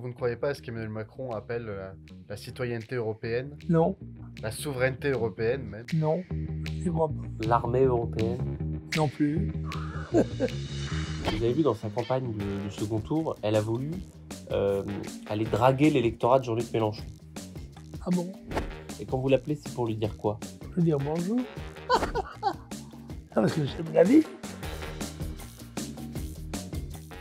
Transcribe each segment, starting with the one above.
Vous ne croyez pas à ce qu'Emmanuel Macron appelle la, la citoyenneté européenne, Non, la souveraineté européenne même? Non, je ne crois pas. L'armée européenne. Non plus. Vous avez vu dans sa campagne du, du second tour, elle a voulu euh, aller draguer l'électorat de Jean-Luc Mélenchon. Ah bon? Et quand vous l'appelez, c'est pour lui dire quoi? Je veux dire bonjour. ah, parce que j'aime la vie.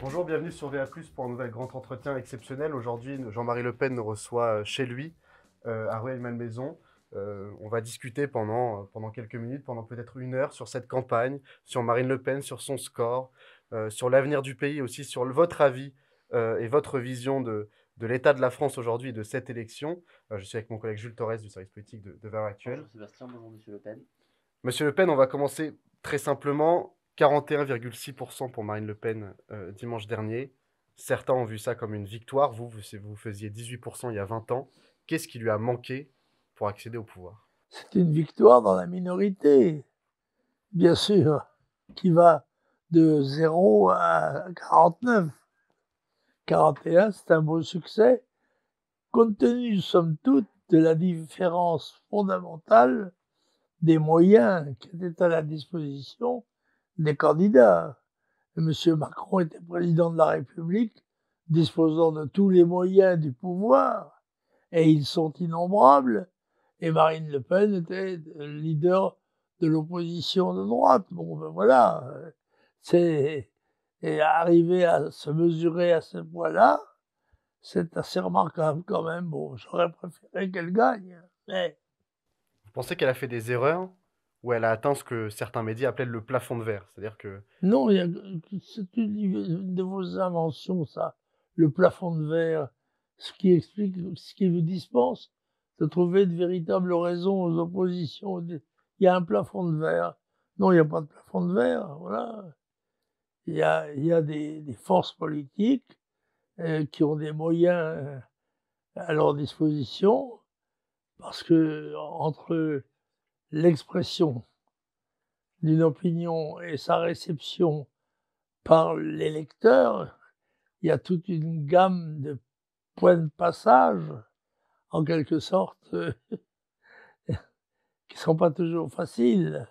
Bonjour, bienvenue sur VA+, pour un nouvel grand entretien exceptionnel. Aujourd'hui, Jean-Marie Le Pen nous reçoit euh, chez lui, euh, à Rueil-Malmaison. Euh, on va discuter pendant, pendant quelques minutes, pendant peut-être une heure, sur cette campagne, sur Marine Le Pen, sur son score, euh, sur l'avenir du pays, aussi sur votre avis et votre vision de, de l'état de la France aujourd'hui et de cette élection. Je suis avec mon collègue Jules Torres du service politique de, de Valeurs Actuelles. Sébastien, bonjour Monsieur Le Pen. Monsieur Le Pen, on va commencer très simplement. 41,6% pour Marine Le Pen euh, dimanche dernier. Certains ont vu ça comme une victoire. Vous, vous, vous faisiez 18% il y a 20 ans. Qu'est-ce qui lui a manqué pour accéder au pouvoir? C'est une victoire dans la minorité, bien sûr, qui va de 0 à 49. 41, c'est un beau succès, compte tenu, somme toute, de la différence fondamentale des moyens qui étaient à la disposition des candidats. Monsieur Macron était président de la République, disposant de tous les moyens du pouvoir, et ils sont innombrables et Marine Le Pen était le leader de l'opposition de droite. Bon, ben voilà, c'est et arriver à se mesurer à ce point-là, c'est assez remarquable quand même. Bon, j'aurais préféré qu'elle gagne, mais Vous pensez qu'elle a fait des erreurs? Ou elle a atteint ce que certains médias appellent le plafond de verre C'est-à-dire que non, c'est une de vos inventions, ça, le plafond de verre, ce qui explique, ce qui vous dispense de trouver de véritables raisons aux oppositions. Il y a un plafond de verre. Non, il n'y a pas de plafond de verre, voilà. Il y a, il y a des, des forces politiques euh, qui ont des moyens euh, à leur disposition parce que entre l'expression d'une opinion et sa réception par l'électeur, il y a toute une gamme de points de passage, en quelque sorte, qui sont pas toujours faciles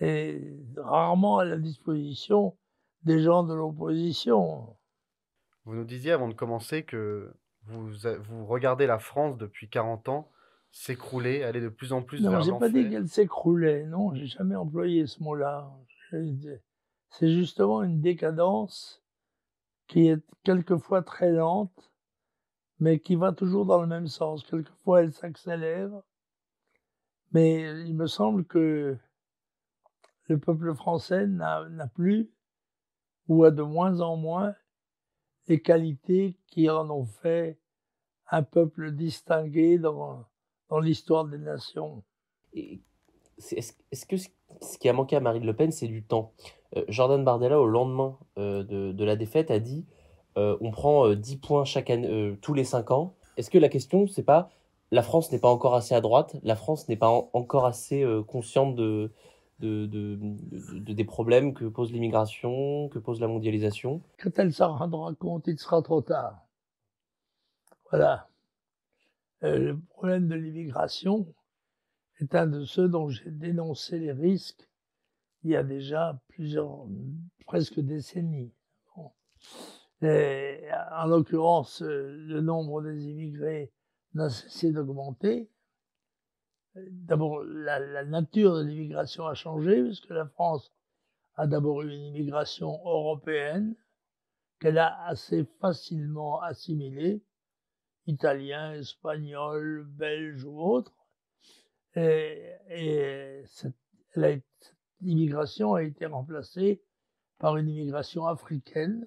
et rarement à la disposition des gens de l'opposition. vous nous disiez avant de commencer que vous, vous regardez la France depuis 40 ans s'écrouler, aller de plus en plus Non, vers j'ai pas dit l'enfer. qu'elle s'écroulait. Non, j'ai jamais employé ce mot-là. C'est justement une décadence qui est quelquefois très lente, mais qui va toujours dans le même sens. Quelquefois, elle s'accélère. Mais il me semble que le peuple français n'a plus, ou a de moins en moins, les qualités qui en ont fait un peuple distingué dans, dans l'histoire des nations. Est-ce que ce qui a manqué à Marine Le Pen, c'est du temps? Euh, Jordan Bardella, au lendemain euh, de, de la défaite, a dit euh, on prend euh, 10 points chaque année, tous les 5 ans. Est-ce que la question, c'est pas la France n'est pas encore assez à droite, la France n'est pas en- encore assez consciente de- des problèmes que pose l'immigration, que pose la mondialisation? Quand elle s'en rendra compte, il sera trop tard. Voilà. Euh, le problème de l'immigration est un de ceux dont j'ai dénoncé les risques il y a déjà plusieurs, presque décennies. En l'occurrence, euh, le nombre des immigrés n'a cessé d'augmenter. D'abord, la nature de l'immigration a changé, puisque la France a d'abord eu une immigration européenne qu'elle a assez facilement assimilée, italien, espagnol, belge ou autre. Et, et cette, cette immigration a été remplacée par une immigration africaine,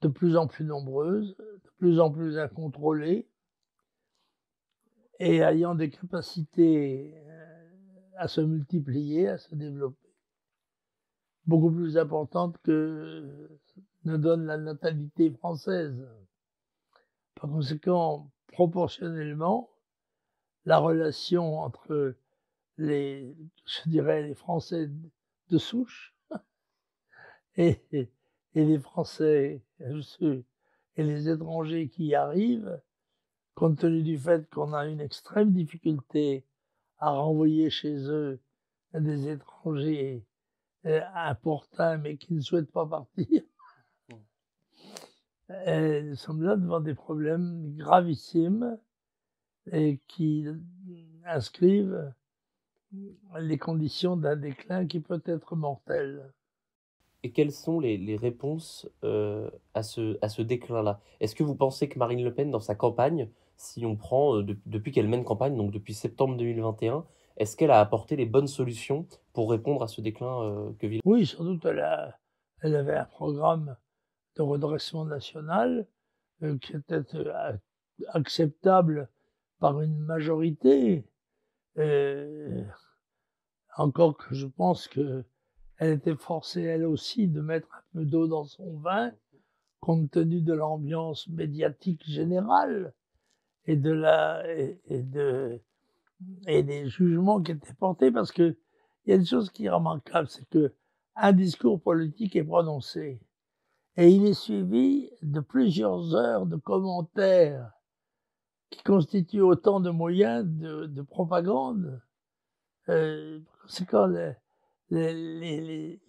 de plus en plus nombreuse, de plus en plus incontrôlée, et ayant des capacités euh, à se multiplier, à se développer, beaucoup plus importantes que ne donne la natalité française. Par conséquent, proportionnellement, la relation entre les, je Français de souche et, les Français, et les étrangers qui y arrivent, compte tenu du fait qu'on a une extrême difficulté à renvoyer chez eux des étrangers euh, importants mais qui ne souhaitent pas partir. Et nous sommes là devant des problèmes gravissimes et qui inscrivent les conditions d'un déclin qui peut être mortel. Et quelles sont les, les réponses euh, à ce, à ce déclin-là? Est-ce que vous pensez que Marine Le Pen, dans sa campagne, si on prend euh, depuis qu'elle mène campagne, donc depuis septembre 2021, est-ce qu'elle a apporté les bonnes solutions pour répondre à ce déclin euh, que vit Oui, sans doute, elle, a, elle avait un programme de redressement national qui était acceptable par une majorité. encore que je pense que elle était forcée elle aussi de mettre un peu d'eau dans son vin, compte tenu de l'ambiance médiatique générale et de la et, de et des jugements qui étaient portés, parce que il y a une chose qui est remarquable, c'est que un discours politique est prononcé et il est suivi de plusieurs heures de commentaires qui constituent autant de moyens de, de propagande. Euh, c'est quand les,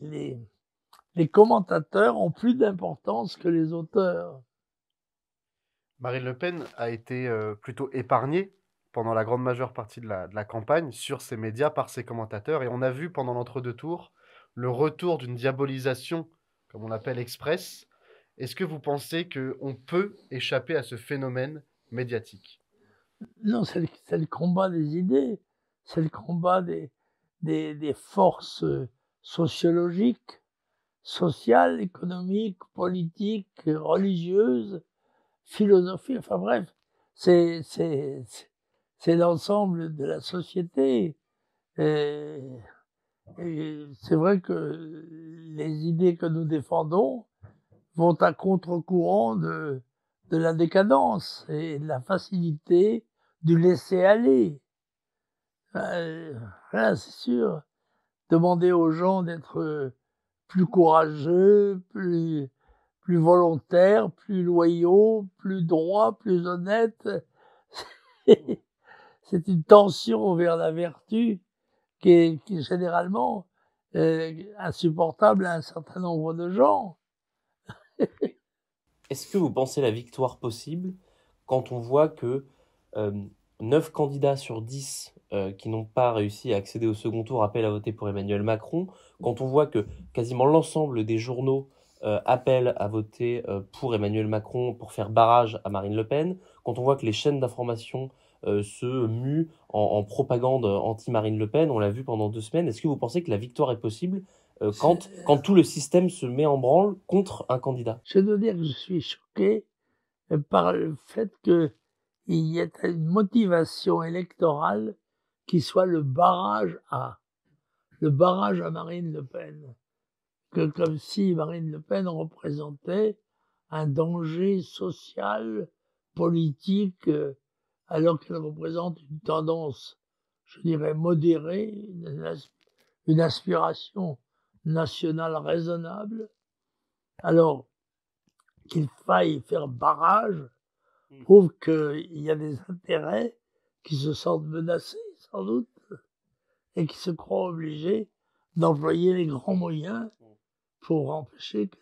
commentateurs ont plus d'importance que les auteurs. Marine Le Pen a été euh, plutôt épargnée pendant la grande majeure partie de la, de la, campagne sur ses médias par ses commentateurs. Et on a vu pendant l'entre-deux tours le retour d'une diabolisation, comme on l'appelle express. Est-ce que vous pensez qu'on peut échapper à ce phénomène médiatique? Non, c'est le, combat des idées, c'est le combat des, des, forces sociologiques, sociales, économiques, politiques, religieuses, philosophiques, enfin bref, c'est, l'ensemble de la société. Et c'est vrai que les idées que nous défendons vont à contre-courant de, de la décadence et de la facilité du laisser aller. Euh, c'est sûr. Demander aux gens d'être plus courageux, plus, plus volontaires, plus loyaux, plus droits, plus honnêtes. c'est une tension vers la vertu qui est, généralement euh, insupportable à un certain nombre de gens. Est-ce que vous pensez la victoire possible quand on voit que euh, 9 candidats sur 10 euh, qui n'ont pas réussi à accéder au second tour appellent à voter pour Emmanuel Macron, quand on voit que quasiment l'ensemble des journaux euh, appellent à voter pour Emmanuel Macron pour faire barrage à Marine Le Pen, quand on voit que les chaînes d'information se muent en, en propagande anti-Marine Le Pen, on l'a vu pendant deux semaines, est-ce que vous pensez que la victoire est possible euh, quand, quand tout le système se met en branle contre un candidat? Je dois dire que je suis choqué euh, par le fait que il y ait une motivation électorale qui soit le barrage à, le barrage à Marine Le Pen. Que comme si Marine Le Pen représentait un danger social, politique, euh, alors qu'elle représente une tendance, je dirais, modérée, une, aspiration nationale raisonnable. Alors, qu'il faille faire barrage Mmh. prouve qu'il y a des intérêts qui se sentent menacés, sans doute, et qui se croient obligés d'employer les grands moyens mmh. pour empêcher que,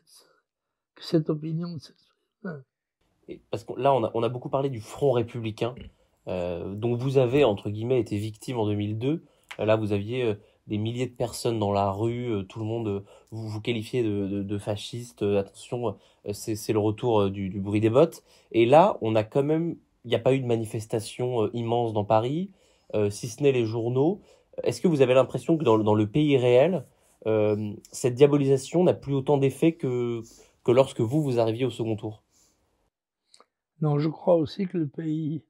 que cette opinion s'exprime. Parce que là, on a, on a, beaucoup parlé du Front républicain, dont vous avez, entre guillemets, été victime en 2002. Là, vous aviez euh, des milliers de personnes dans la rue, euh, tout le monde, euh, vous vous qualifiez de, de, de fasciste, euh, attention, c'est le retour du, du, bruit des bottes. Et là, on a quand même, il n'y a pas eu de manifestation immense dans Paris, euh, si ce n'est les journaux. Est-ce que vous avez l'impression que dans, dans, le pays réel, euh, cette diabolisation n'a plus autant d'effet que, que lorsque vous, vous arriviez au second tour? Non, je crois aussi que le pays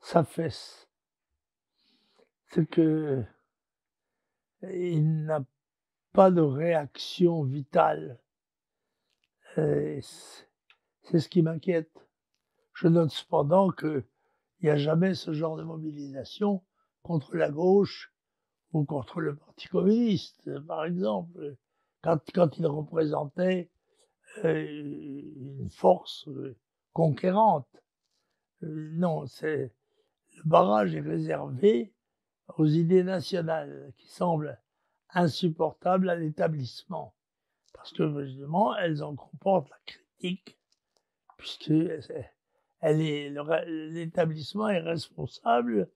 s'affaisse. C'est que il n'a pas de réaction vitale. C'est ce qui m'inquiète. Je note cependant qu'il n'y a jamais ce genre de mobilisation contre la gauche ou contre le Parti communiste, par exemple, quand, quand il représentait euh, une force conquérante. Euh, non, c'est le barrage est réservé aux idées nationales qui semblent insupportables à l'établissement. Parce que justement, elles en comportent la critique, puisque l'établissement est responsable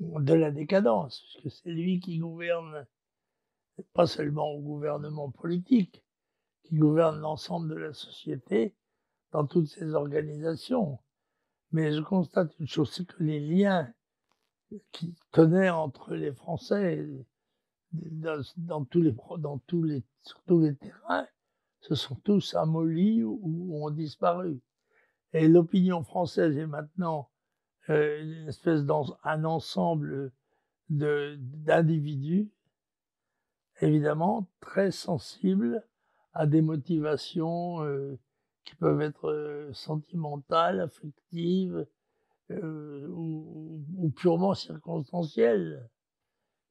de la décadence, puisque c'est lui qui gouverne, pas seulement au gouvernement politique, qui gouverne l'ensemble de la société dans toutes ses organisations. Mais je constate une chose, c'est que les liens qui tenaient entre les Français dans, tous les, sur tous les terrains se sont tous amollis ou ont disparu. Et l'opinion française est maintenant euh, une espèce d'un ensemble d'individus, évidemment très sensibles à des motivations euh, qui peuvent être sentimentales, affectives ou, ou, purement circonstancielles.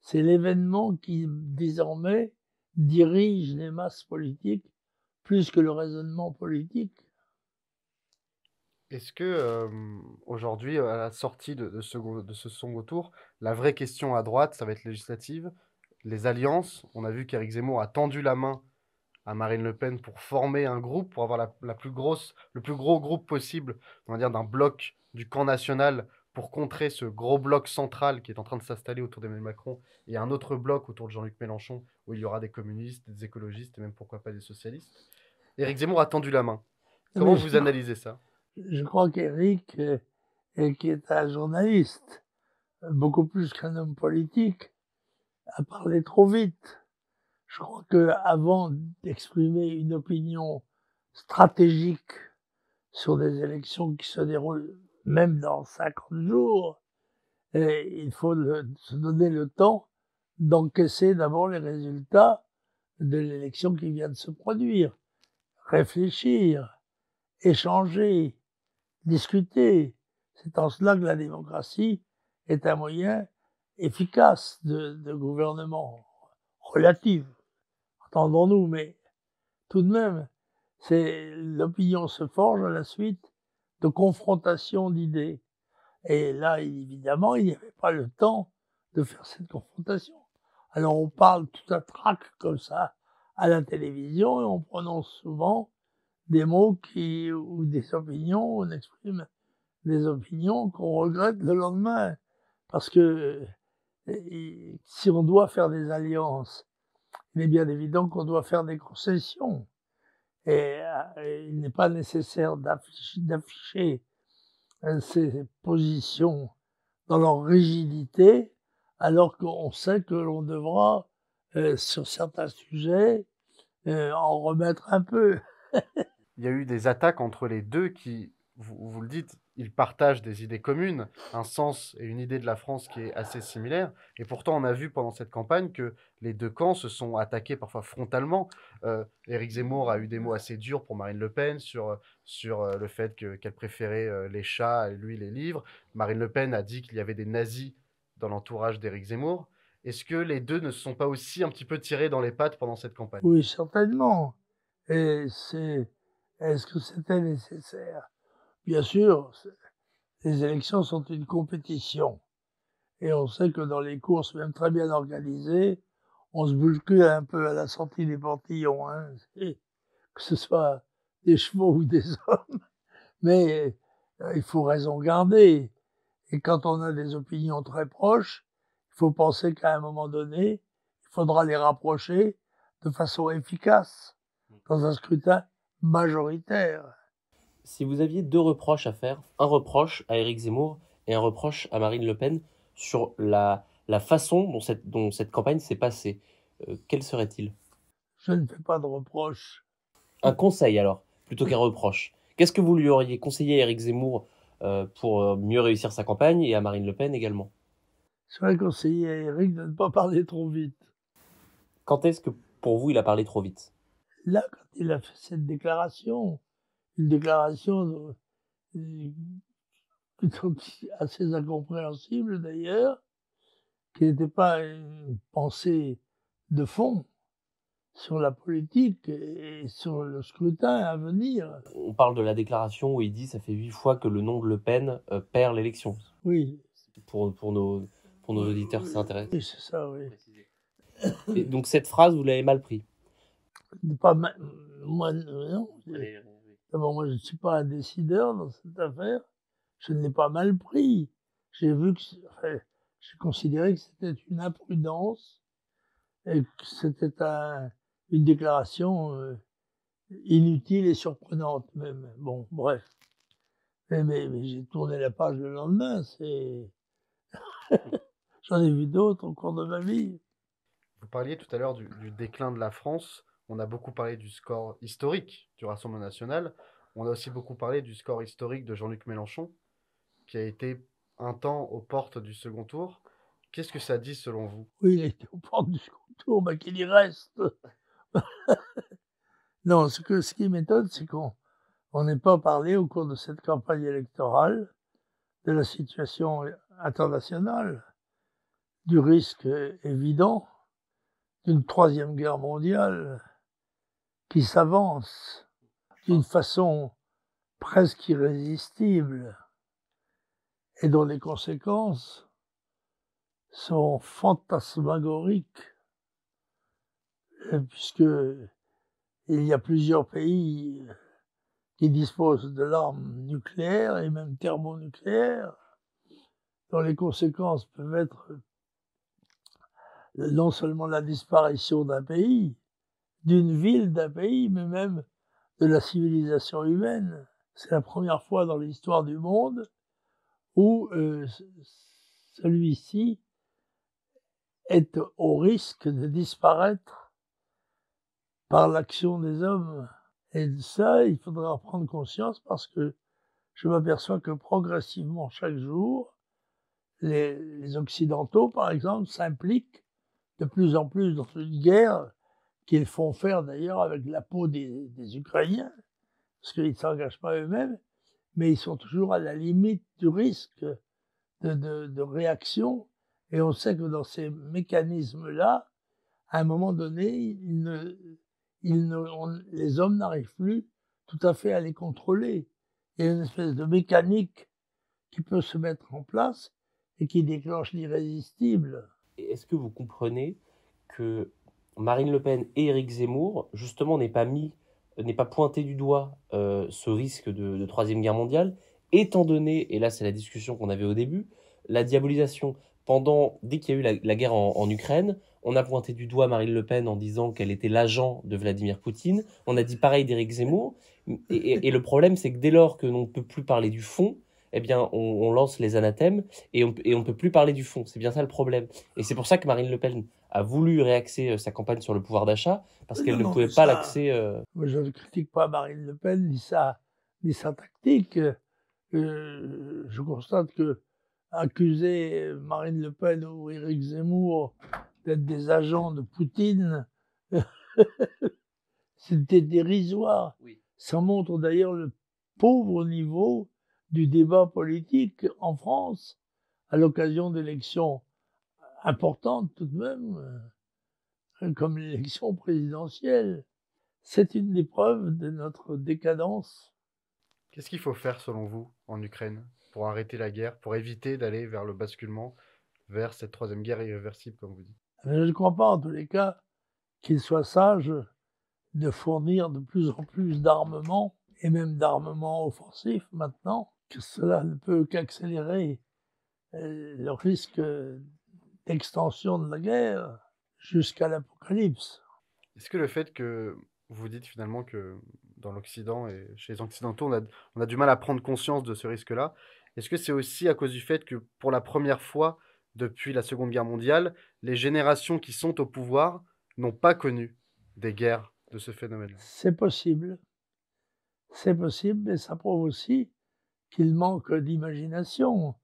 C'est l'événement qui désormais dirige les masses politiques plus que le raisonnement politique. Est-ce que aujourd'hui, à la sortie de, ce, de ce second tour, la vraie question à droite, ça va être législative, les alliances. On a vu qu'Éric Zemmour a tendu la main à Marine Le Pen pour former un groupe, pour avoir la, plus grosse, le plus gros groupe possible, on va dire d'un bloc du camp national pour contrer ce gros bloc central qui est en train de s'installer autour d'Emmanuel Macron et un autre bloc autour de Jean-Luc Mélenchon où il y aura des communistes, des écologistes et même pourquoi pas des socialistes. Éric Zemmour a tendu la main. Comment vous analysez ça? Je crois qu'Éric, qui est un journaliste, beaucoup plus qu'un homme politique, a parlé trop vite. Je crois que avant d'exprimer une opinion stratégique sur des élections qui se déroulent même dans 50 jours, il faut se donner le temps d'encaisser d'abord les résultats de l'élection qui vient de se produire, réfléchir, échanger, discuter. C'est en cela que la démocratie est un moyen efficace de, gouvernement relatif. Entendons-nous, mais tout de même, l'opinion se forge à la suite de confrontations d'idées. Et là, évidemment, il n'y avait pas le temps de faire cette confrontation. Alors on parle tout à trac comme ça à la télévision et on prononce souvent des mots qui, ou des opinions, on exprime des opinions qu'on regrette le lendemain. Parce que si on doit faire des alliances, il est bien évident qu'on doit faire des concessions. Et, euh, il n'est pas nécessaire d'afficher euh, ces positions dans leur rigidité, alors qu'on sait que l'on devra, euh, sur certains sujets, en remettre un peu. il y a eu des attaques entre les deux qui, vous, vous, le dites, ils partagent des idées communes, un sens et une idée de la France qui est assez similaire. Et pourtant, on a vu pendant cette campagne que les deux camps se sont attaqués parfois frontalement. Euh, Éric Zemmour a eu des mots assez durs pour Marine Le Pen sur, sur euh, le fait qu'elle préférait euh, les chats et lui les livres. Marine Le Pen a dit qu'il y avait des nazis dans l'entourage d'Éric Zemmour. Est-ce que les deux ne se sont pas aussi un petit peu tirés dans les pattes pendant cette campagne? Oui, certainement. Et c'est est-ce que c'était nécessaire? Bien sûr, les élections sont une compétition. Et on sait que dans les courses, même très bien organisées, on se bouscule un peu à la sortie des portillons, hein, que ce soit des chevaux ou des hommes. Mais euh, il faut raison garder. Et quand on a des opinions très proches, il faut penser qu'à un moment donné, il faudra les rapprocher de façon efficace dans un scrutin majoritaire. Si vous aviez deux reproches à faire, un reproche à Éric Zemmour et un reproche à Marine Le Pen sur la, la façon dont cette, dont cette campagne s'est passée, euh, quel serait-il? Je ne fais pas de reproche. Un conseil alors, plutôt qu'un reproche. Qu'est-ce que vous lui auriez conseillé à Éric Zemmour euh, pour euh, mieux réussir sa campagne et à Marine Le Pen également? Je vais conseiller à Éric de ne pas parler trop vite. Quand est-ce que pour vous il a parlé trop vite? Là, quand il a fait cette déclaration, une déclaration euh, assez incompréhensible d'ailleurs, qui n'était pas une pensée de fond, sur la politique et sur le scrutin à venir. On parle de la déclaration où il dit ça fait huit fois que le nom de Le Pen euh, perd l'élection. Oui. Pour, pour, nos, pour nos auditeurs qui s'intéressent. Oui, c'est ça, oui. Et donc cette phrase, vous l'avez mal pris? Pas mal. Moi, non. D'abord, moi, je ne suis pas un décideur dans cette affaire. Je ne l'ai pas mal pris. J'ai vu que, enfin, j'ai considéré que c'était une imprudence et que c'était un, une déclaration euh, inutile et surprenante même. Bon, bref. Mais, j'ai tourné la page le lendemain, c'est... J'en ai vu d'autres au cours de ma vie. Vous parliez tout à l'heure du, déclin de la France. On a beaucoup parlé du score historique du Rassemblement national. On a aussi beaucoup parlé du score historique de Jean-Luc Mélenchon, qui a été un temps aux portes du second tour. Qu'est-ce que ça dit selon vous? Oui, il était aux portes du second tour, mais qu'il y reste. non, ce, que, ce qui m'étonne, c'est qu'on n'ait pas parlé au cours de cette campagne électorale de la situation internationale, du risque évident d'une troisième guerre mondiale qui s'avance d'une façon presque irrésistible et dont les conséquences sont fantasmagoriques puisque il y a plusieurs pays qui disposent de l'arme nucléaire et même thermonucléaire, dont les conséquences peuvent être non seulement la disparition d'un pays, d'une ville, d'un pays, mais même de la civilisation humaine. C'est la première fois dans l'histoire du monde où euh, celui-ci est au risque de disparaître par l'action des hommes. Et de ça, il faudra en prendre conscience parce que je m'aperçois que progressivement, chaque jour, les, les Occidentaux, par exemple, s'impliquent de plus en plus dans une guerre qu'ils font faire d'ailleurs avec la peau des, Ukrainiens, parce qu'ils ne s'engagent pas eux-mêmes, mais ils sont toujours à la limite du risque de, réaction. Et on sait que dans ces mécanismes-là, à un moment donné, les hommes n'arrivent plus tout à fait à les contrôler. Il y a une espèce de mécanique qui peut se mettre en place et qui déclenche l'irrésistible. Est-ce que vous comprenez que Marine Le Pen et Éric Zemmour, justement, n'aient pas mis, n'aient pas pointé du doigt euh, ce risque de, troisième guerre mondiale, étant donné, et là c'est la discussion qu'on avait au début, la diabolisation pendant dès qu'il y a eu la, guerre en Ukraine, on a pointé du doigt Marine Le Pen en disant qu'elle était l'agent de Vladimir Poutine. On a dit pareil d'Éric Zemmour. Et, le problème, c'est que dès lors que l'on ne peut plus parler du fond, eh bien, on, lance les anathèmes et on ne peut plus parler du fond. C'est bien ça le problème. Et c'est pour ça que Marine Le Pen a voulu réaxer euh, sa campagne sur le pouvoir d'achat, parce qu'elle ne pouvait pas l'accès. Euh, je ne critique pas Marine Le Pen, ni sa, ni sa tactique. Euh, je constate que accuser Marine Le Pen ou Éric Zemmour d'être des agents de Poutine, c'était dérisoire. Ça montre d'ailleurs le pauvre niveau du débat politique en France à l'occasion d'élections importantes tout de même, euh, comme l'élection présidentielle. C'est une des preuves de notre décadence. Qu'est-ce qu'il faut faire selon vous en Ukraine pour arrêter la guerre, pour éviter d'aller vers le basculement vers cette troisième guerre irréversible, comme vous dites? Je ne crois pas, en tous les cas, qu'il soit sage de fournir de plus en plus d'armements, et même d'armements offensifs maintenant, que cela ne peut qu'accélérer euh, le risque d'extension de la guerre jusqu'à l'apocalypse. Est-ce que le fait que vous dites finalement que dans l'Occident et chez les Occidentaux, on a, on a du mal à prendre conscience de ce risque-là, est-ce que c'est aussi à cause du fait que pour la première fois, depuis la Seconde Guerre mondiale, les générations qui sont au pouvoir n'ont pas connu des guerres de ce phénomène. C'est possible. C'est possible, mais ça prouve aussi qu'il manque d'imagination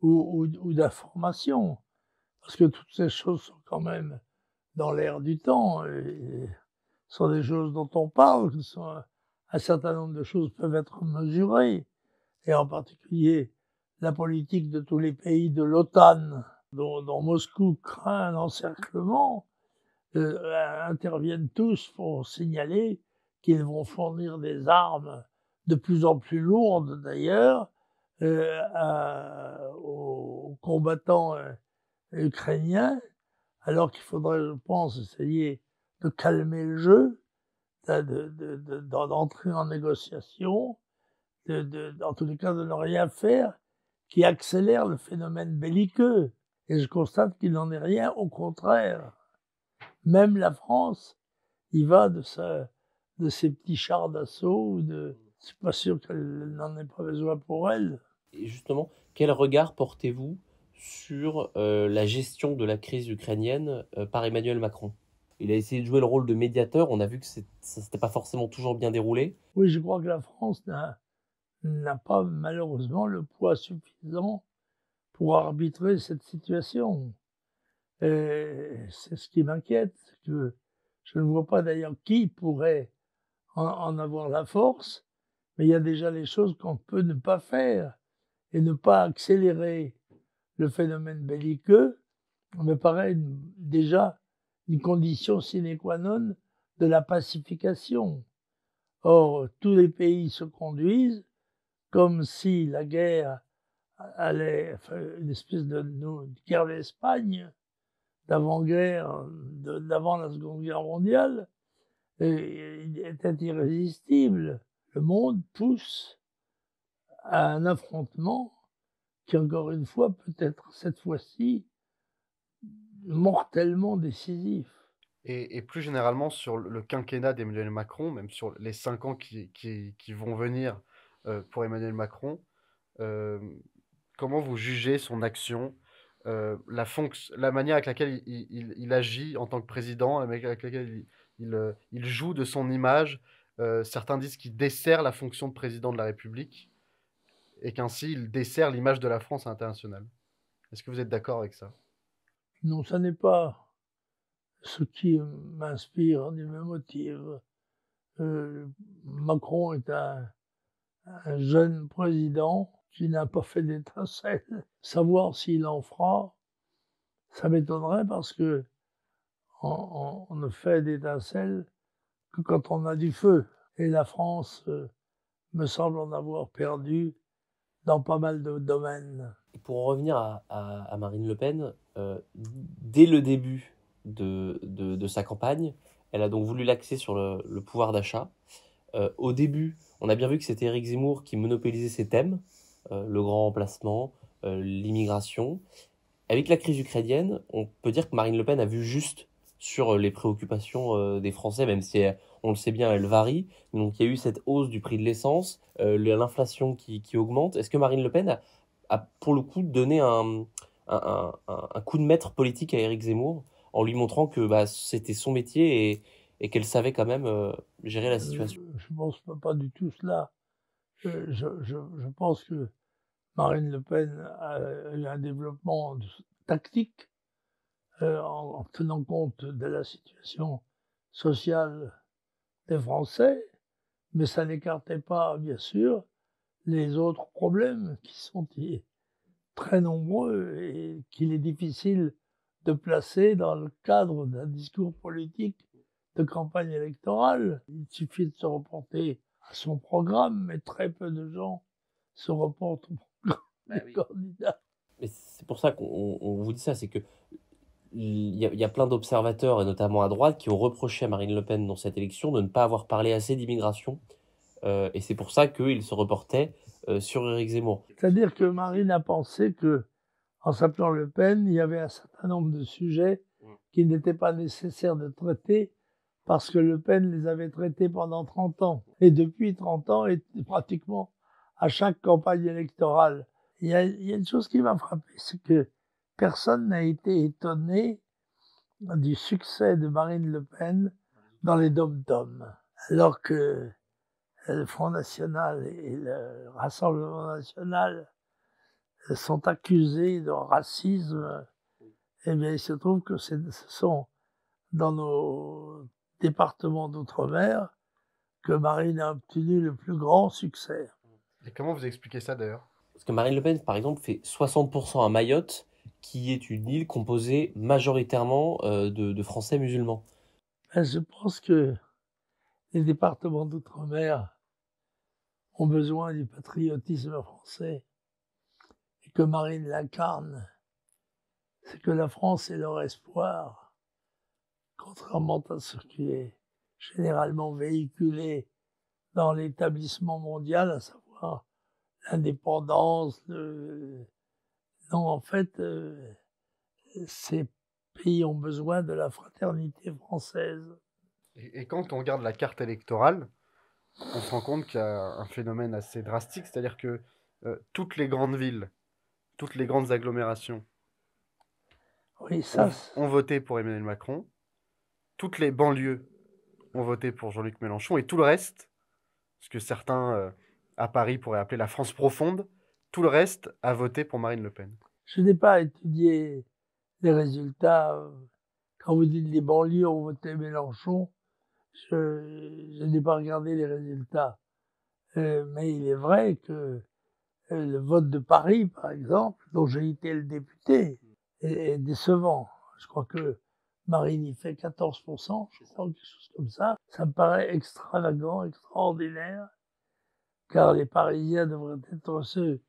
ou, d'information. Parce que toutes ces choses sont quand même dans l'air du temps. Et sont des choses dont on parle. un certain nombre de choses peuvent être mesurées. Et en particulier, la politique de tous les pays de l'OTAN, dont, Moscou craint l'encerclement, euh, interviennent tous pour signaler qu'ils vont fournir des armes de plus en plus lourdes d'ailleurs aux combattants ukrainiens, alors qu'il faudrait, je pense, essayer de calmer le jeu, d'entrer de, en négociation, en tous les cas de ne rien faire qui accélère le phénomène belliqueux. Et je constate qu'il n'en est rien, au contraire. Même la France, il va de ses petits chars d'assaut, de, c'est pas sûr qu'elle n'en ait pas besoin pour elle. Et justement, quel regard portez-vous sur euh, la gestion de la crise ukrainienne euh, par Emmanuel Macron? Il a essayé de jouer le rôle de médiateur, on a vu que ça s'était pas forcément toujours bien déroulé. Oui, je crois que la France n'a pas malheureusement le poids suffisant pour arbitrer cette situation. C'est ce qui m'inquiète, que je ne vois pas d'ailleurs qui pourrait en, avoir la force, mais il y a déjà les choses qu'on peut ne pas faire et ne pas accélérer le phénomène belliqueux me paraît déjà une condition sine qua non de la pacification. Or, tous les pays se conduisent comme si la guerre allait, une espèce de, guerre d'Espagne, d'avant-guerre, d'avant la Seconde Guerre mondiale, était irrésistible. Le monde pousse à un affrontement qui, encore une fois, peut être cette fois-ci mortellement décisif. Et, plus généralement sur le quinquennat d'Emmanuel Macron, même sur les cinq ans qui, vont venir euh, pour Emmanuel Macron. Euh, comment vous jugez son action, euh, la, manière avec laquelle il, agit en tant que président, la manière avec laquelle il joue de son image Certains disent qu'il dessert la fonction de président de la République et qu'ainsi il dessert l'image de la France internationale. Est-ce que vous êtes d'accord avec ça? Non, ça n'est pas ce qui m'inspire ni me motive. Macron est un, un jeune président qui n'a pas fait d'étincelle. Savoir s'il en fera, ça m'étonnerait parce que on, ne fait d'étincelles que quand on a du feu. Et la France euh, me semble en avoir perdu dans pas mal de domaines. Pour en revenir à, Marine Le Pen, euh, dès le début de, sa campagne, elle a donc voulu l'axer sur le, pouvoir d'achat. Euh, au début, on a bien vu que c'était Eric Zemmour qui monopolisait ces thèmes, le grand remplacement, l'immigration. Avec la crise ukrainienne, on peut dire que Marine Le Pen a vu juste sur les préoccupations des Français, même si on le sait bien, elles varient. Donc il y a eu cette hausse du prix de l'essence, l'inflation qui, augmente. Est-ce que Marine Le Pen a, pour le coup donné un, coup de maître politique à Eric Zemmour en lui montrant que bah, c'était son métier et, et qu'elle savait quand même euh, gérer la situation? je ne pense pas, du tout cela. Je, je, pense que Marine Le Pen a eu un développement tactique euh, en, tenant compte de la situation sociale des Français, mais ça n'écartait pas, bien sûr, les autres problèmes qui sont très nombreux et qu'il est difficile de placer dans le cadre d'un discours politique de campagne électorale. Il suffit de se reporter à son programme, mais très peu de gens se reportent au programme bah des candidats. Mais c'est pour ça qu'on vous dit ça, c'est que il y, a, plein d'observateurs, et notamment à droite, qui ont reproché à Marine Le Pen dans cette élection de ne pas avoir parlé assez d'immigration. Euh, et c'est pour ça qu'ils se reportaient euh, sur Éric Zemmour. C'est-à-dire que Marine a pensé que, en s'appelant Le Pen, il y avait un certain nombre de sujets qui n'étaient pas nécessaires de traiter parce que Le Pen les avait traités pendant 30 ans. Et depuis 30 ans, et pratiquement à chaque campagne électorale. Il y a, une chose qui m'a frappé, c'est que personne n'a été étonné du succès de Marine Le Pen dans les dom-toms. Alors que le Front National et le Rassemblement National sont accusés de racisme, eh bien, il se trouve que ce sont dans nos département d'outre-mer que Marine a obtenu le plus grand succès. Et comment vous expliquez ça d'ailleurs? Parce que Marine Le Pen, par exemple, fait 60% à Mayotte, qui est une île composée majoritairement euh, de, Français musulmans. Ben, je pense que les départements d'outre-mer ont besoin du patriotisme français et que Marine l'incarne. C'est que la France est leur espoir, contrairement à ce qui est généralement véhiculé dans l'établissement mondial, à savoir l'indépendance. Le... Non, en fait, euh, ces pays ont besoin de la fraternité française. Et, et quand on regarde la carte électorale, on se rend compte qu'il y a un phénomène assez drastique, c'est-à-dire que euh, toutes les grandes villes, toutes les grandes agglomérations Oui, ça, ont, ont voté pour Emmanuel Macron, toutes les banlieues ont voté pour Jean-Luc Mélenchon, et tout le reste, ce que certains euh, à Paris pourraient appeler la France profonde, tout le reste a voté pour Marine Le Pen. je n'ai pas étudié les résultats. euh, Quand vous dites les banlieues ont voté Mélenchon, je, n'ai pas regardé les résultats. Euh, mais il est vrai que euh, le vote de Paris, par exemple, dont j'ai été le député, est, est décevant. Je crois que Marine y fait 14%, je crois, quelque chose comme ça. Ça me paraît extravagant, extraordinaire, car les Parisiens devraient être ceux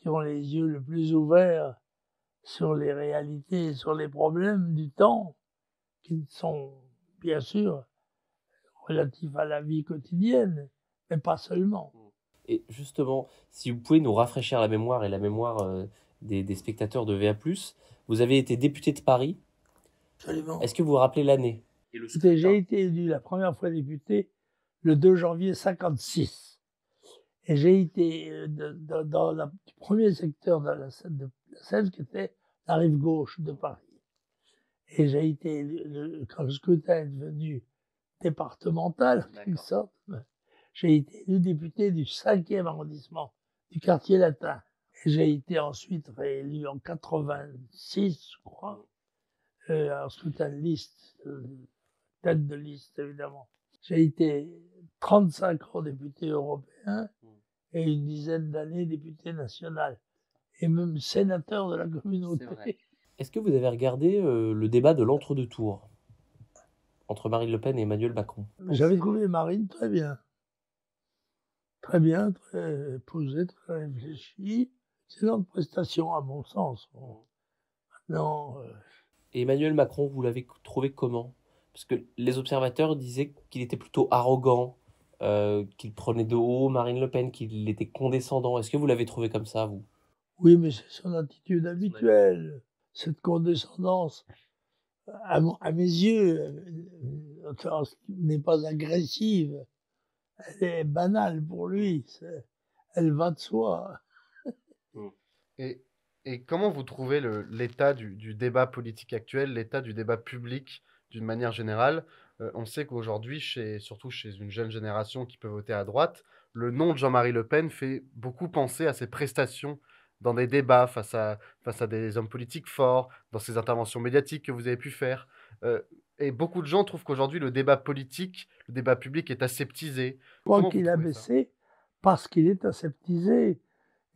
qui ont les yeux le plus ouverts sur les réalités, sur les problèmes du temps, qui sont bien sûr relatifs à la vie quotidienne, mais pas seulement. Et justement, si vous pouvez nous rafraîchir la mémoire et la mémoire euh, des, des spectateurs de VA+, vous avez été député de Paris. Absolument. Est-ce que vous vous rappelez l'année? J'ai été élu la première fois député le 2 janvier 56. Et j'ai été euh, dans le premier secteur de la, de la Seine, qui était la rive gauche de Paris. Et j'ai été, le- quand le scrutin est devenu départemental, en sorte, j'ai été élu député du 5e arrondissement, du quartier latin. Et j'ai été ensuite réélu en 86, je crois, euh, en scrutin de liste, euh, tête de liste évidemment. J'ai été 35 ans député européen et une dizaine d'années député national et même sénateur de la communauté. Est-ce que vous avez regardé euh, le débat de l'entre-deux tours entre Marine Le Pen et Emmanuel Macron? J'avais trouvé Marine très bien. Très bien, très posée, très réfléchie. Excellente prestation à mon sens. Bon. Maintenant, euh, Et Emmanuel Macron, vous l'avez trouvé comment? Parce que les observateurs disaient qu'il était plutôt arrogant, euh, qu'il prenait de haut Marine Le Pen, qu'il était condescendant. Est-ce que vous l'avez trouvé comme ça, vous? Oui, mais c'est son attitude habituelle. Cette condescendance, à, mon- à mes yeux, euh, n'est pas agressive. Elle est banale pour lui. Elle va de soi. Et, et comment vous trouvez l'état du, du débat politique actuel, l'état du débat public d'une manière générale? Euh, On sait qu'aujourd'hui, chez, surtout chez une jeune génération qui peut voter à droite, le nom de Jean-Marie Le Pen fait beaucoup penser à ses prestations dans des débats face à, face à des hommes politiques forts, dans ses interventions médiatiques que vous avez pu faire. Euh, et beaucoup de gens trouvent qu'aujourd'hui, le débat politique, le débat public est aseptisé. Je qu'il a baissé parce qu'il est aseptisé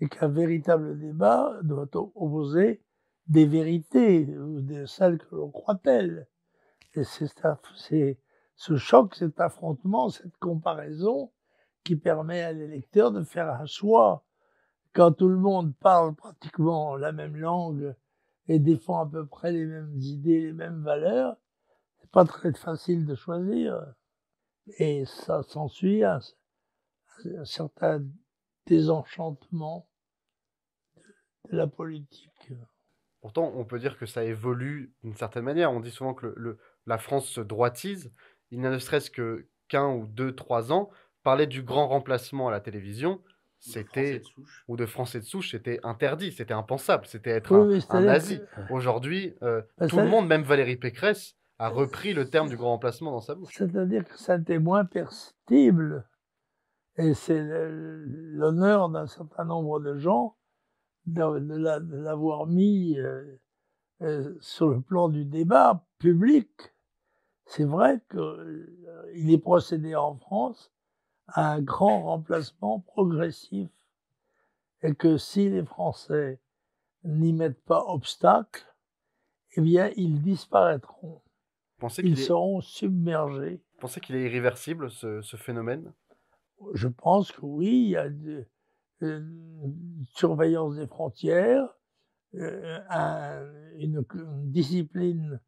et qu'un véritable débat doit opposer des vérités, ou de celles que l'on croit telles. Et c'est ce choc, cet affrontement, cette comparaison qui permet à l'électeur de faire un choix. Quand tout le monde parle pratiquement la même langue et défend à peu près les mêmes idées, les mêmes valeurs, c'est pas très facile de choisir. Et ça s'ensuit un, un certain désenchantement de, la politique. Pourtant, on peut dire que ça évolue d'une certaine manière. On dit souvent que le- la France se droitise. Il n'y a ne serait-ce que qu'un ou deux, trois ans, parler du grand remplacement à la télévision, c'était ou de Français de souche, c'était interdit, c'était impensable, c'était être Oui, un, nazi. que- Aujourd'hui, euh, Bah, tout ça- le monde, même Valérie Pécresse, a repris le terme du grand remplacement dans sa bouche. C'est-à-dire que ça était moins perceptible. Et c'est l'honneur d'un certain nombre de gens de, de la- de l'avoir mis euh, euh, sur le plan du débat public. C'est vrai qu'il est procédé en France à un grand remplacement progressif et que si les Français n'y mettent pas obstacle, eh bien, ils disparaîtront. Pensez Ils est, seront submergés. pensez qu'il est irréversible, ce, ce phénomène? Je pense que oui, il y a de- une surveillance des frontières, euh, un- une, une discipline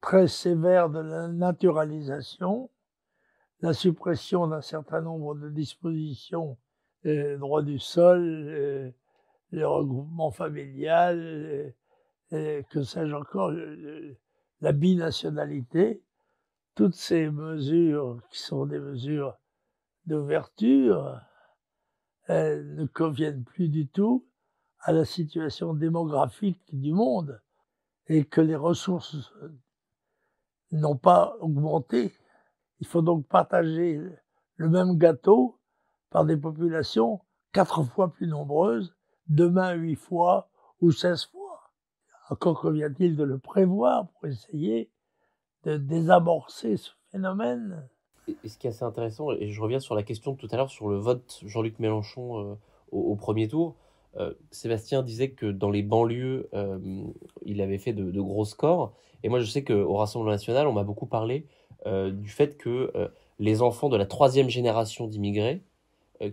très sévère de la naturalisation, la suppression d'un certain nombre de dispositions, euh, droit du sol, euh, le regroupement familial, euh, euh, que sais-je encore, la binationalité, toutes ces mesures qui sont des mesures d'ouverture elles ne conviennent plus du tout à la situation démographique du monde et que les ressources n'ont pas augmenté. Il faut donc partager le même gâteau par des populations quatre fois plus nombreuses, demain huit fois ou seize fois. Encore convient-il de le prévoir pour essayer de désamorcer ce phénomène. Et ce qui est assez intéressant, et je reviens sur la question de tout à l'heure sur le vote Jean-Luc Mélenchon euh, au premier tour. Euh, Sébastien disait que dans les banlieues, euh, il avait fait de, gros scores. Et moi, je sais qu'au Rassemblement national, on m'a beaucoup parlé euh, du fait que les enfants de la troisième génération d'immigrés,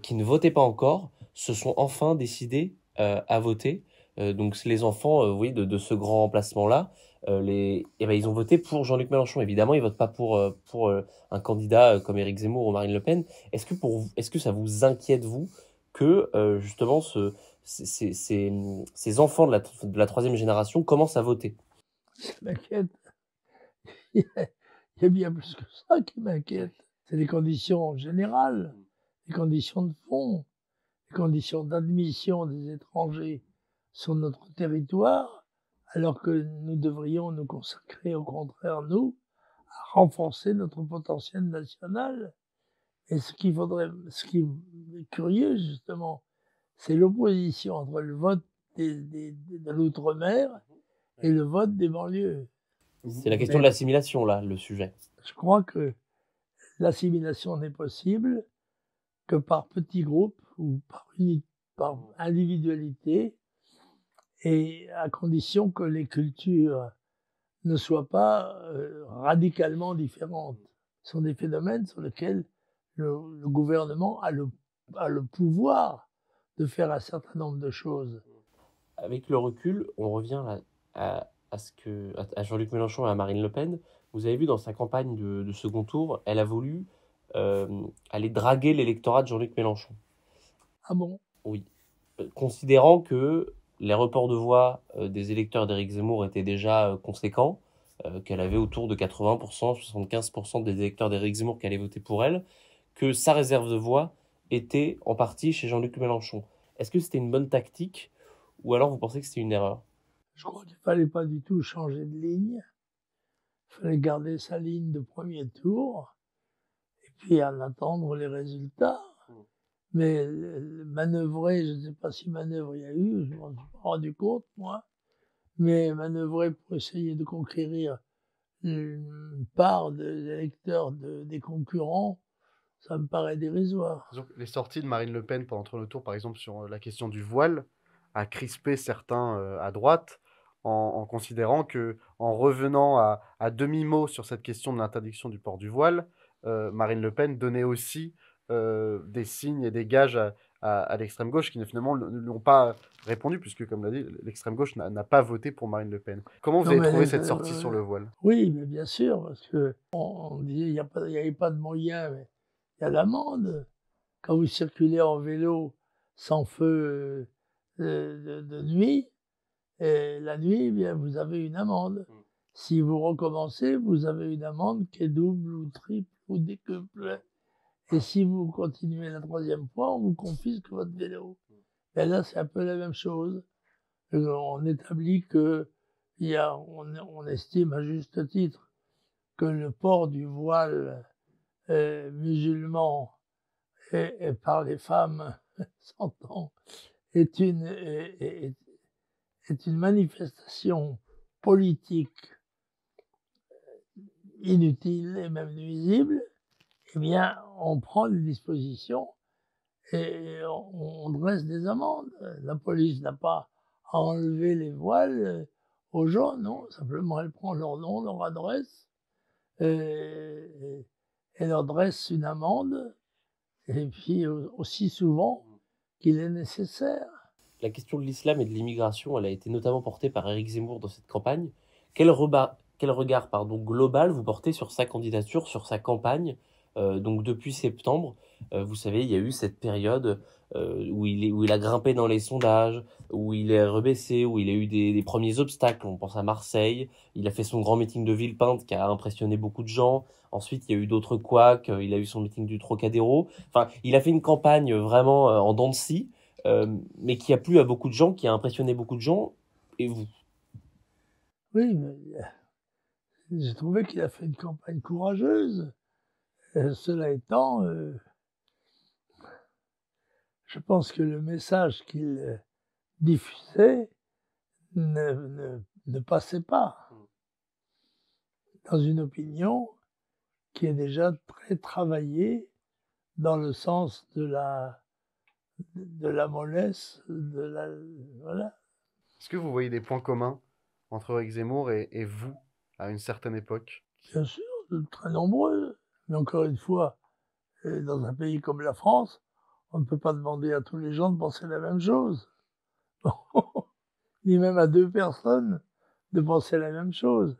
qui ne votaient pas encore, se sont enfin décidés à voter. Donc les enfants, oui, de, de ce grand emplacement-là, eh ben, ils ont voté pour Jean-Luc Mélenchon. Évidemment, ils votent pas pour un candidat comme Éric Zemmour ou Marine Le Pen. Est-ce que vous- est-ce que ça vous inquiète vous que euh, justement ce, ces, ces, enfants de la, de la troisième génération commencent à voter Ça m'inquiète. Il y a bien plus que ça qui m'inquiète. C'est les conditions générales, les conditions de fond, les conditions d'admission des étrangers sur notre territoire, alors que nous devrions nous consacrer au contraire, nous, à renforcer notre potentiel national. Et ce qu'il faudrait, ce qui est curieux justement, c'est l'opposition entre le vote des- des- de l'outre-mer et le vote des banlieues. C'est la question Mais- de l'assimilation là, le sujet. Je crois que l'assimilation n'est possible que par petits groupes ou par individualité et à condition que les cultures ne soient pas euh, radicalement différentes. Ce sont des phénomènes sur lesquels le, le gouvernement a le, a le pouvoir de faire un certain nombre de choses. Avec le recul, on revient à, à, à ce que à, à Jean-Luc Mélenchon et à Marine Le Pen. Vous avez vu dans sa campagne de, de second tour, elle a voulu euh, aller draguer l'électorat de Jean-Luc Mélenchon. Ah bon? Oui. Considérant que les reports de voix euh, des électeurs d'Éric Zemmour étaient déjà euh, conséquents, qu'elle avait autour de 80%, 75% des électeurs d'Éric Zemmour qui allaient voter pour elle, que sa réserve de voix était en partie chez Jean-Luc Mélenchon. Est-ce que c'était une bonne tactique ou alors vous pensez que c'était une erreur? Je crois qu'il fallait pas du tout changer de ligne. Il fallait garder sa ligne de premier tour et puis en attendre les résultats. Mais manœuvrer, je ne sais pas si manœuvre il y a eu, je m'en suis pas rendu compte, moi, mais manœuvrer pour essayer de conquérir une part des électeurs de- des concurrents, ça me paraît dérisoire. Les sorties de Marine Le Pen pendant le tour, par exemple, sur euh, la question du voile, a crispé certains euh, à droite en, en considérant que en revenant à, à demi-mot sur cette question de l'interdiction du port du voile, euh, Marine Le Pen donnait aussi euh, des signes et des gages à, à- à l'extrême gauche qui finalement ne lui ont pas répondu, puisque, comme l'a dit, l'extrême gauche n'a pas voté pour Marine Le Pen. Comment vous Non, avez trouvé les- cette sortie sur le voile? Oui, mais bien sûr, parce que on, disait il n'y avait pas de moyens, mais il y a l'amende. Quand vous circulez en vélo sans feu euh, de, de nuit, et la nuit, eh bien, vous avez une amende. Mm. Si vous recommencez, vous avez une amende qui est double ou triple ou décuple. Et si vous continuez la troisième fois, on vous confisque votre vélo. Et là, c'est un peu la même chose. Euh, On établit que il y a, on, on estime à juste titre que le port du voile euh, musulman et, par les femmes, s'entend, est une, est, une manifestation politique inutile et même nuisible, eh bien, on prend des dispositions et on, dresse des amendes. La police n'a pas à enlever les voiles euh, aux gens, non. Simplement, elle prend leur nom, leur adresse, et leur dresse une amende, et puis aussi souvent qu'il est nécessaire. La question de l'islam et de l'immigration, elle a été notamment portée par Éric Zemmour dans cette campagne. Quel, regard pardon, global vous portez sur sa candidature, sur sa campagne euh, Donc depuis septembre, euh, vous savez, il y a eu cette période euh, où, il est, où il a grimpé dans les sondages, où il est rebaissé, où il a eu des, premiers obstacles. On pense à Marseille. Il a fait son grand meeting de Villepinte qui a impressionné beaucoup de gens. Ensuite, il y a eu d'autres couacs. Il a eu son meeting du Trocadéro. Enfin, il a fait une campagne vraiment en dents de scie, mais qui a plu à beaucoup de gens, qui a impressionné beaucoup de gens. Et vous? Oui, mais j'ai trouvé qu'il a fait une campagne courageuse. cela étant, euh, je pense que le message qu'il euh, diffusait ne, ne, passait pas dans une opinion qui est déjà très travaillée dans le sens de la, de la mollesse, de la, voilà. Est-ce que vous voyez des points communs entre Eric Zemmour et, et vous à une certaine époque? Bien sûr, très nombreux. Mais encore une fois, euh, dans un pays comme la France, on ne peut pas demander à tous les gens de penser la même chose. Ni même à deux personnes de penser la même chose.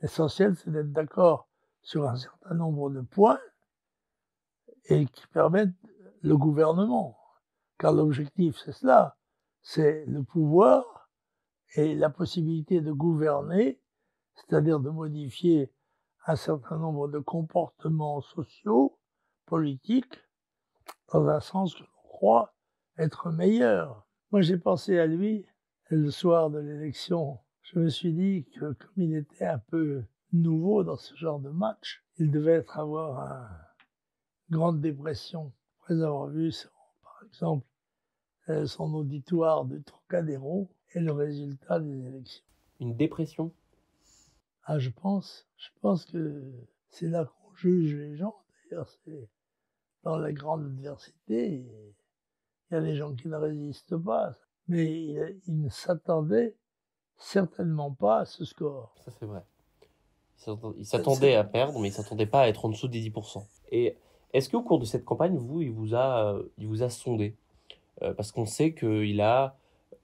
L'essentiel, c'est d'être d'accord sur un certain nombre de points et qui permettent le gouvernement. Car l'objectif, c'est cela. C'est le pouvoir et la possibilité de gouverner, c'est-à-dire de modifier un certain nombre de comportements sociaux, politiques, dans un sens que l'on croit être meilleur. Moi, j'ai pensé à lui le soir de l'élection. Je me suis dit que comme il était un peu nouveau dans ce genre de match, il devait être avoir une grande dépression après avoir vu, par exemple, euh, son auditoire de Trocadéro et le résultat des élections. Une dépression? Ah, je pense. Je pense que c'est là qu'on juge les gens. D'ailleurs, c'est dans la grande adversité, il y a des gens qui ne résistent pas. Mais il, ne s'attendait certainement pas à ce score. Ça, c'est vrai. Il s'attendait à perdre, mais il s'attendait pas à être en dessous des 10%. Et est-ce qu'au cours de cette campagne, vous, il vous a, il vous a sondé? Euh, Parce qu'on sait qu'il a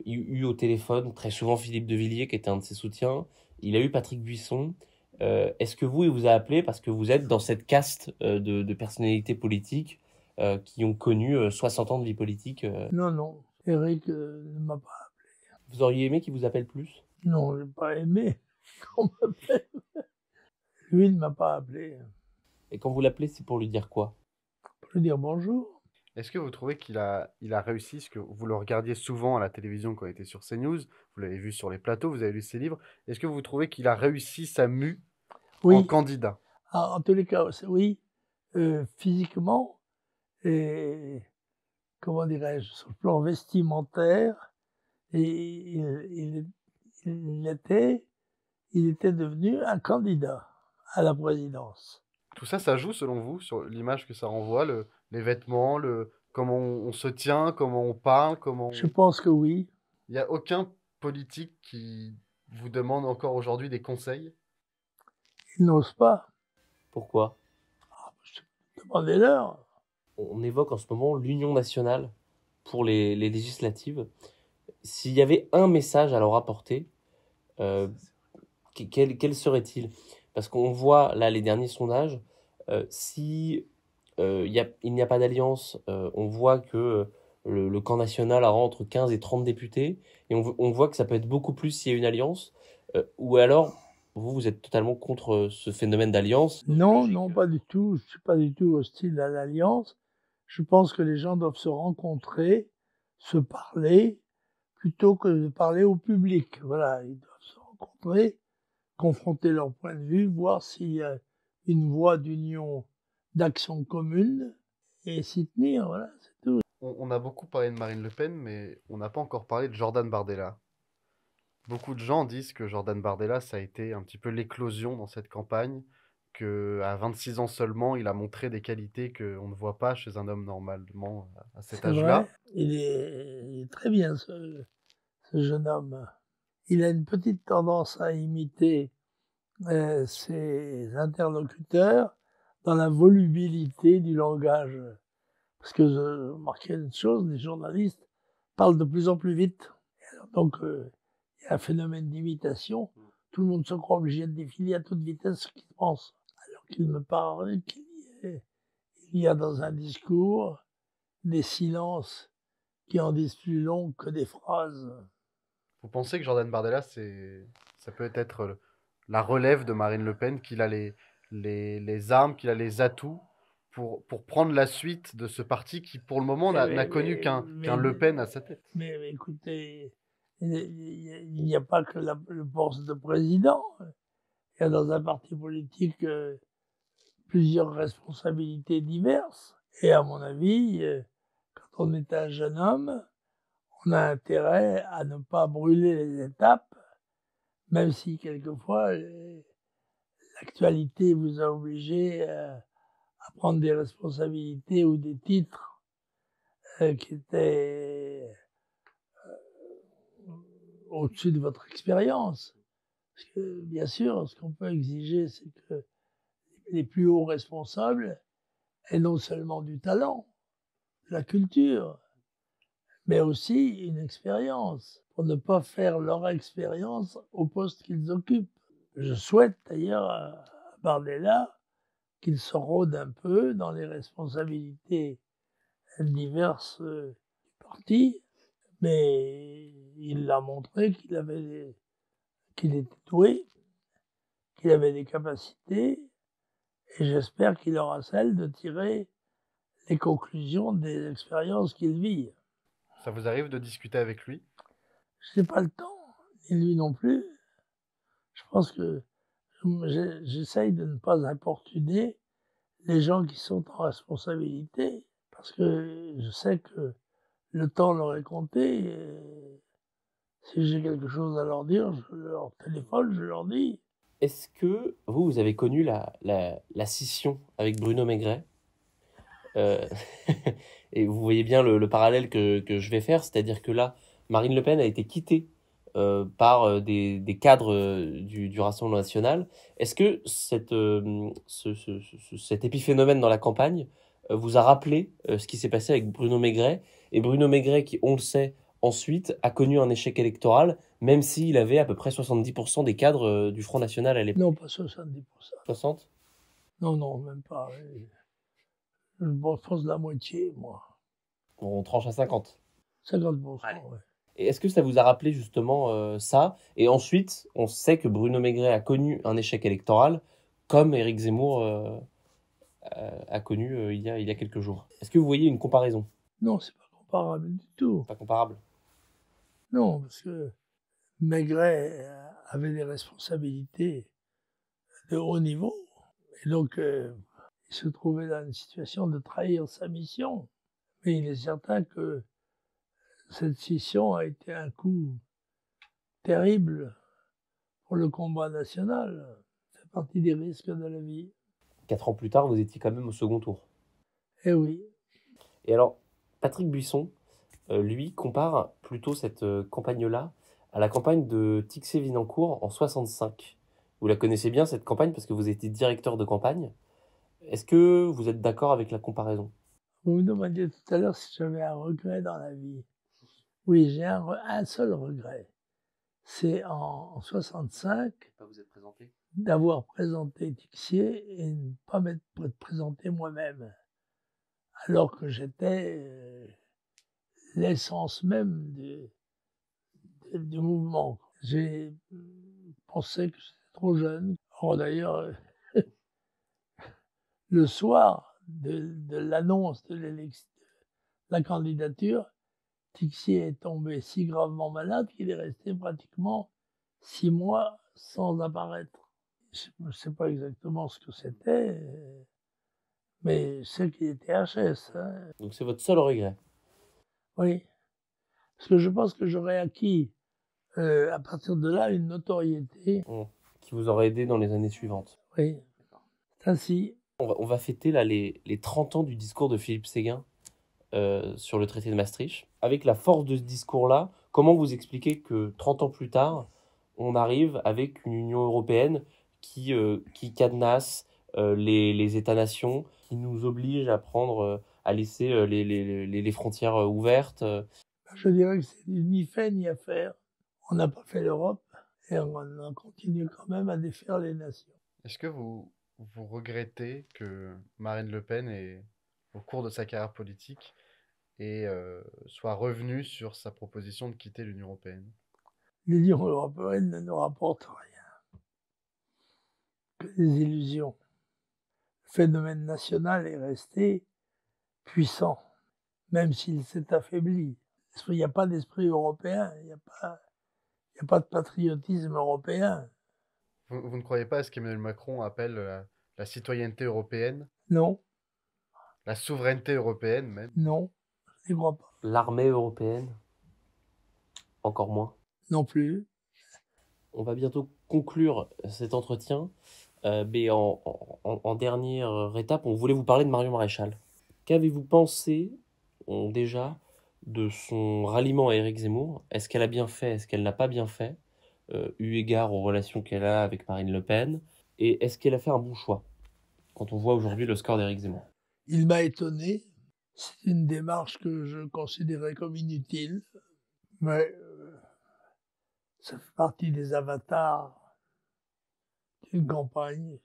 eu au téléphone très souvent Philippe de Villiers, qui était un de ses soutiens. Il a eu Patrick Buisson. Euh, est-ce que vous, il vous a appelé parce que vous êtes dans cette caste euh, de, personnalités politiques euh, qui ont connu 60 ans de vie politique Non, non. Eric ne m'a pas appelé. Vous auriez aimé qu'il vous appelle plus? Non, je n'ai pas aimé qu'on m'appelle. Lui ne m'a pas appelé. Et quand vous l'appelez, c'est pour lui dire quoi? Pour lui dire bonjour. Est-ce que vous trouvez qu'il a, il a réussi ce que vous le regardiez souvent à la télévision quand il était sur CNews, vous l'avez vu sur les plateaux, vous avez lu ses livres. Est-ce que vous trouvez qu'il a réussi sa mue en candidat? Ah, En tous les cas, oui. Euh, physiquement, et comment dirais-je, sur le plan vestimentaire, et il, il, était, il était devenu un candidat à la présidence. Tout ça, ça joue selon vous sur l'image que ça renvoie, le, les vêtements, le, comment on, se tient, comment on parle, comment... Je pense que oui. Il n'y a aucun politique qui vous demande encore aujourd'hui des conseils? Il n'ose pas. Pourquoi? Ah, Demandez-leur. On évoque en ce moment l'Union nationale pour les, législatives. S'il y avait un message à leur apporter, euh, quel, quel serait-il? Parce qu'on voit là les derniers sondages, euh, si euh, il n'y a pas d'alliance, euh, on voit que le, camp national a entre 15 et 30 députés, et on, voit que ça peut être beaucoup plus s'il y a une alliance, ou alors vous, vous êtes totalement contre ce phénomène d'alliance Non, non, pas du tout. Je suis pas du tout hostile à l'alliance. Je pense que les gens doivent se rencontrer, se parler, plutôt que de parler au public. Voilà, ils doivent se rencontrer, confronter leurs points de vue, voir s'il y a une voie d'union, d'action commune et s'y tenir, voilà, c'est tout. On, a beaucoup parlé de Marine Le Pen, mais on n'a pas encore parlé de Jordan Bardella. Beaucoup de gens disent que Jordan Bardella, ça a été un petit peu l'éclosion dans cette campagne, qu'à 26 ans seulement, il a montré des qualités qu'on ne voit pas chez un homme normalement à cet âge-là. Il est, très bien, ce, ce jeune homme. Il a une petite tendance à imiter euh, ses interlocuteurs dans la volubilité du langage. Parce que je remarquais une chose, les journalistes parlent de plus en plus vite. donc, euh, il y a un phénomène d'imitation. Tout le monde se croit obligé de défiler à toute vitesse ce qu'il pense. Alors qu'il me parle qu'il y a dans un discours des silences qui en disent plus long que des phrases. Vous pensez que Jordan Bardella, ça peut être la relève de Marine Le Pen, qu'il a les, les, les armes, qu'il a les atouts pour, pour prendre la suite de ce parti qui, pour le moment, n'a connu qu'un Le Pen à sa tête Mais, écoutez, il n'y a pas que la, le poste de président. Il y a dans un parti politique euh, plusieurs responsabilités diverses. Et à mon avis, euh, quand on est un jeune homme, on a intérêt à ne pas brûler les étapes, même si quelquefois l'actualité vous a obligé euh, à prendre des responsabilités ou des titres euh, qui étaient au-dessus de votre expérience. Parce que, bien sûr, ce qu'on peut exiger, c'est que les plus hauts responsables aient non seulement du talent, la culture, mais aussi une expérience, pour ne pas faire leur expérience au poste qu'ils occupent. Je souhaite d'ailleurs à Bardella qu'il se rôde un peu dans les responsabilités diverses du parti, mais il a montré qu'il avait qu'il était doué, qu'il avait des capacités, et j'espère qu'il aura celle de tirer les conclusions des expériences qu'il vit. Ça vous arrive de discuter avec lui? Je n'ai pas le temps, ni lui non plus. Je pense que j'essaye de ne pas importuner les gens qui sont en responsabilité, parce que je sais que le temps leur est compté. Si j'ai quelque chose à leur dire, je leur téléphone, je leur dis. Est-ce que vous, vous avez connu la, la, scission avec Bruno Maigret? Euh, et vous voyez bien le, parallèle que, que, je vais faire, c'est-à-dire que là, Marine Le Pen a été quittée euh, par euh, des, des cadres du, du, Rassemblement national. Est-ce que cette, ce, ce, cet épiphénomène dans la campagne vous a rappelé ce qui s'est passé avec Bruno Maigret? Et Bruno Maigret, qui, on le sait, ensuite a connu un échec électoral, même s'il avait à peu près 70% des cadres du Front National à l'époque. Non, pas 70%. 60 Non, non, même pas. Je pense la moitié, moi. On tranche à 50 50%, ouais. Est-ce que ça vous a rappelé justement euh, ça? Et ensuite, on sait que Bruno Maigret a connu un échec électoral, comme Éric Zemmour euh, a connu euh, il, y a, il y a quelques jours. Est-ce que vous voyez une comparaison? Non, c'est pas comparable du tout. Pas comparable? Non, parce que Maigret avait des responsabilités de haut niveau. Et donc, il se trouvait dans une situation de trahir sa mission. Mais il est certain que cette scission a été un coup terrible pour le combat national. C'est partie des risques de la vie. Quatre ans plus tard, vous étiez quand même au second tour. Eh oui. Et alors, Patrick Buisson, euh, lui, compare plutôt cette euh, campagne-là à la campagne de Tixé-Vinancourt en 65. Vous la connaissez bien, cette campagne, parce que vous étiez directeur de campagne. Est-ce que vous êtes d'accord avec la comparaison? Vous me demandiez tout à l'heure si j'avais un regret dans la vie. Oui, j'ai un, seul regret. C'est en, 65 d'avoir présenté Tixier et ne pas m'être présenté moi-même. Alors que j'étais euh, l'essence même du, du mouvement. J'ai pensé que j'étais trop jeune. Or d'ailleurs, le soir de, l'annonce de, la candidature, Tixier est tombé si gravement malade qu'il est resté pratiquement six mois sans apparaître. Je ne sais pas exactement ce que c'était, mais c'est qu'il était HS. Hein. Donc c'est votre seul regret Oui. Parce que je pense que j'aurais acquis euh, à partir de là une notoriété. Mmh. Qui vous aurait aidé dans les années suivantes. Oui. Ainsi, on va, fêter là les, les, 30 ans du discours de Philippe Séguin euh, sur le traité de Maastricht. Avec la force de ce discours-là, Comment vous expliquez que 30 ans plus tard, on arrive avec une Union européenne qui, euh, qui cadenasse euh, les, les États-nations, qui nous oblige à prendre, à laisser euh, les, les, les, frontières ouvertes euh? Je dirais que c'est ni fait ni à faire. On n'a pas fait l'Europe et on a continué quand même à défaire les nations. Est-ce que vous, vous regrettez que Marine Le Pen, ait, au cours de sa carrière politique, et euh, soit revenue sur sa proposition de quitter l'Union européenne L'Union européenne ne nous rapporte rien que des illusions. Le phénomène national est resté puissant, même s'il s'est affaibli. Il n'y a pas d'esprit européen, il n'y a, pas- a de patriotisme européen. vous, vous ne croyez pas à ce qu'Emmanuel Macron appelle la, la citoyenneté européenne, Non, la souveraineté européenne même? Non, crois pas. L'armée européenne, encore moins. Non plus. On va bientôt conclure cet entretien, euh, mais en, en- en dernière étape, on voulait vous parler de Marion Maréchal. Qu'avez-vous pensé on, déjà de son ralliement à Éric Zemmour? Est-ce qu'elle a bien fait? Est-ce qu'elle n'a pas bien fait euh, Eu égard aux relations qu'elle a avec Marine Le Pen? Et est-ce qu'elle a fait un bon choix Quand on voit aujourd'hui le score d'Éric Zemmour? Il m'a étonné. C'est une démarche que je considérais comme inutile, mais euh, ça fait partie des avatars d'une campagne.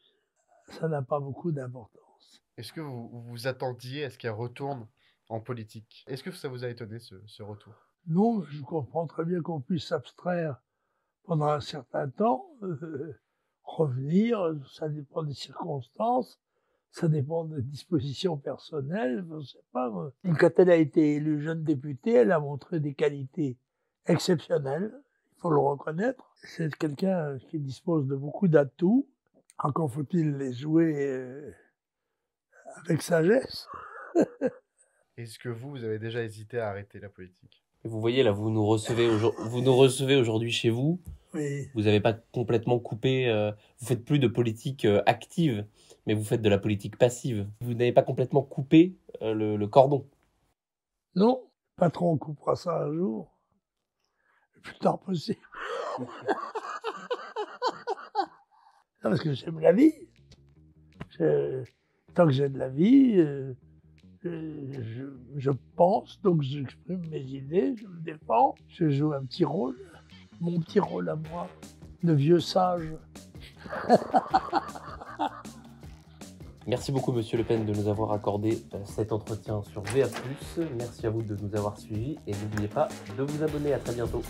Ça n'a pas beaucoup d'importance. Est-ce que vous vous attendiez à ce qu'elle retourne en politique? Est-ce que ça vous a étonné ce, ce retour? Non, je comprends très bien qu'on puisse s'abstraire pendant un certain temps, euh, revenir, ça dépend des circonstances, ça dépend des dispositions personnelles, je ne sais pas. quand elle a été élue jeune députée, elle a montré des qualités exceptionnelles, il faut le reconnaître. C'est quelqu'un qui dispose de beaucoup d'atouts, encore faut-il les jouer euh, avec sagesse. Est-ce que vous, vous avez déjà hésité à arrêter la politique? Et vous voyez là, vous nous recevez, aujourd- vous nous recevez aujourd'hui chez vous. Oui. Vous n'avez pas complètement coupé, euh, vous faites plus de politique euh, active, mais vous faites de la politique passive. Vous n'avez pas complètement coupé euh, le, cordon. Non, le patron coupera ça un jour, le plus tard possible. Parce que j'aime la vie. Tant que j'ai de la vie, euh, je, je- je pense, donc j'exprime mes idées, je me défends, je joue un petit rôle, mon petit rôle à moi, de vieux sage. Merci beaucoup, Monsieur Le Pen, de nous avoir accordé euh, cet entretien sur VA+. Merci à vous de nous avoir suivis et n'oubliez pas de vous abonner. À très bientôt.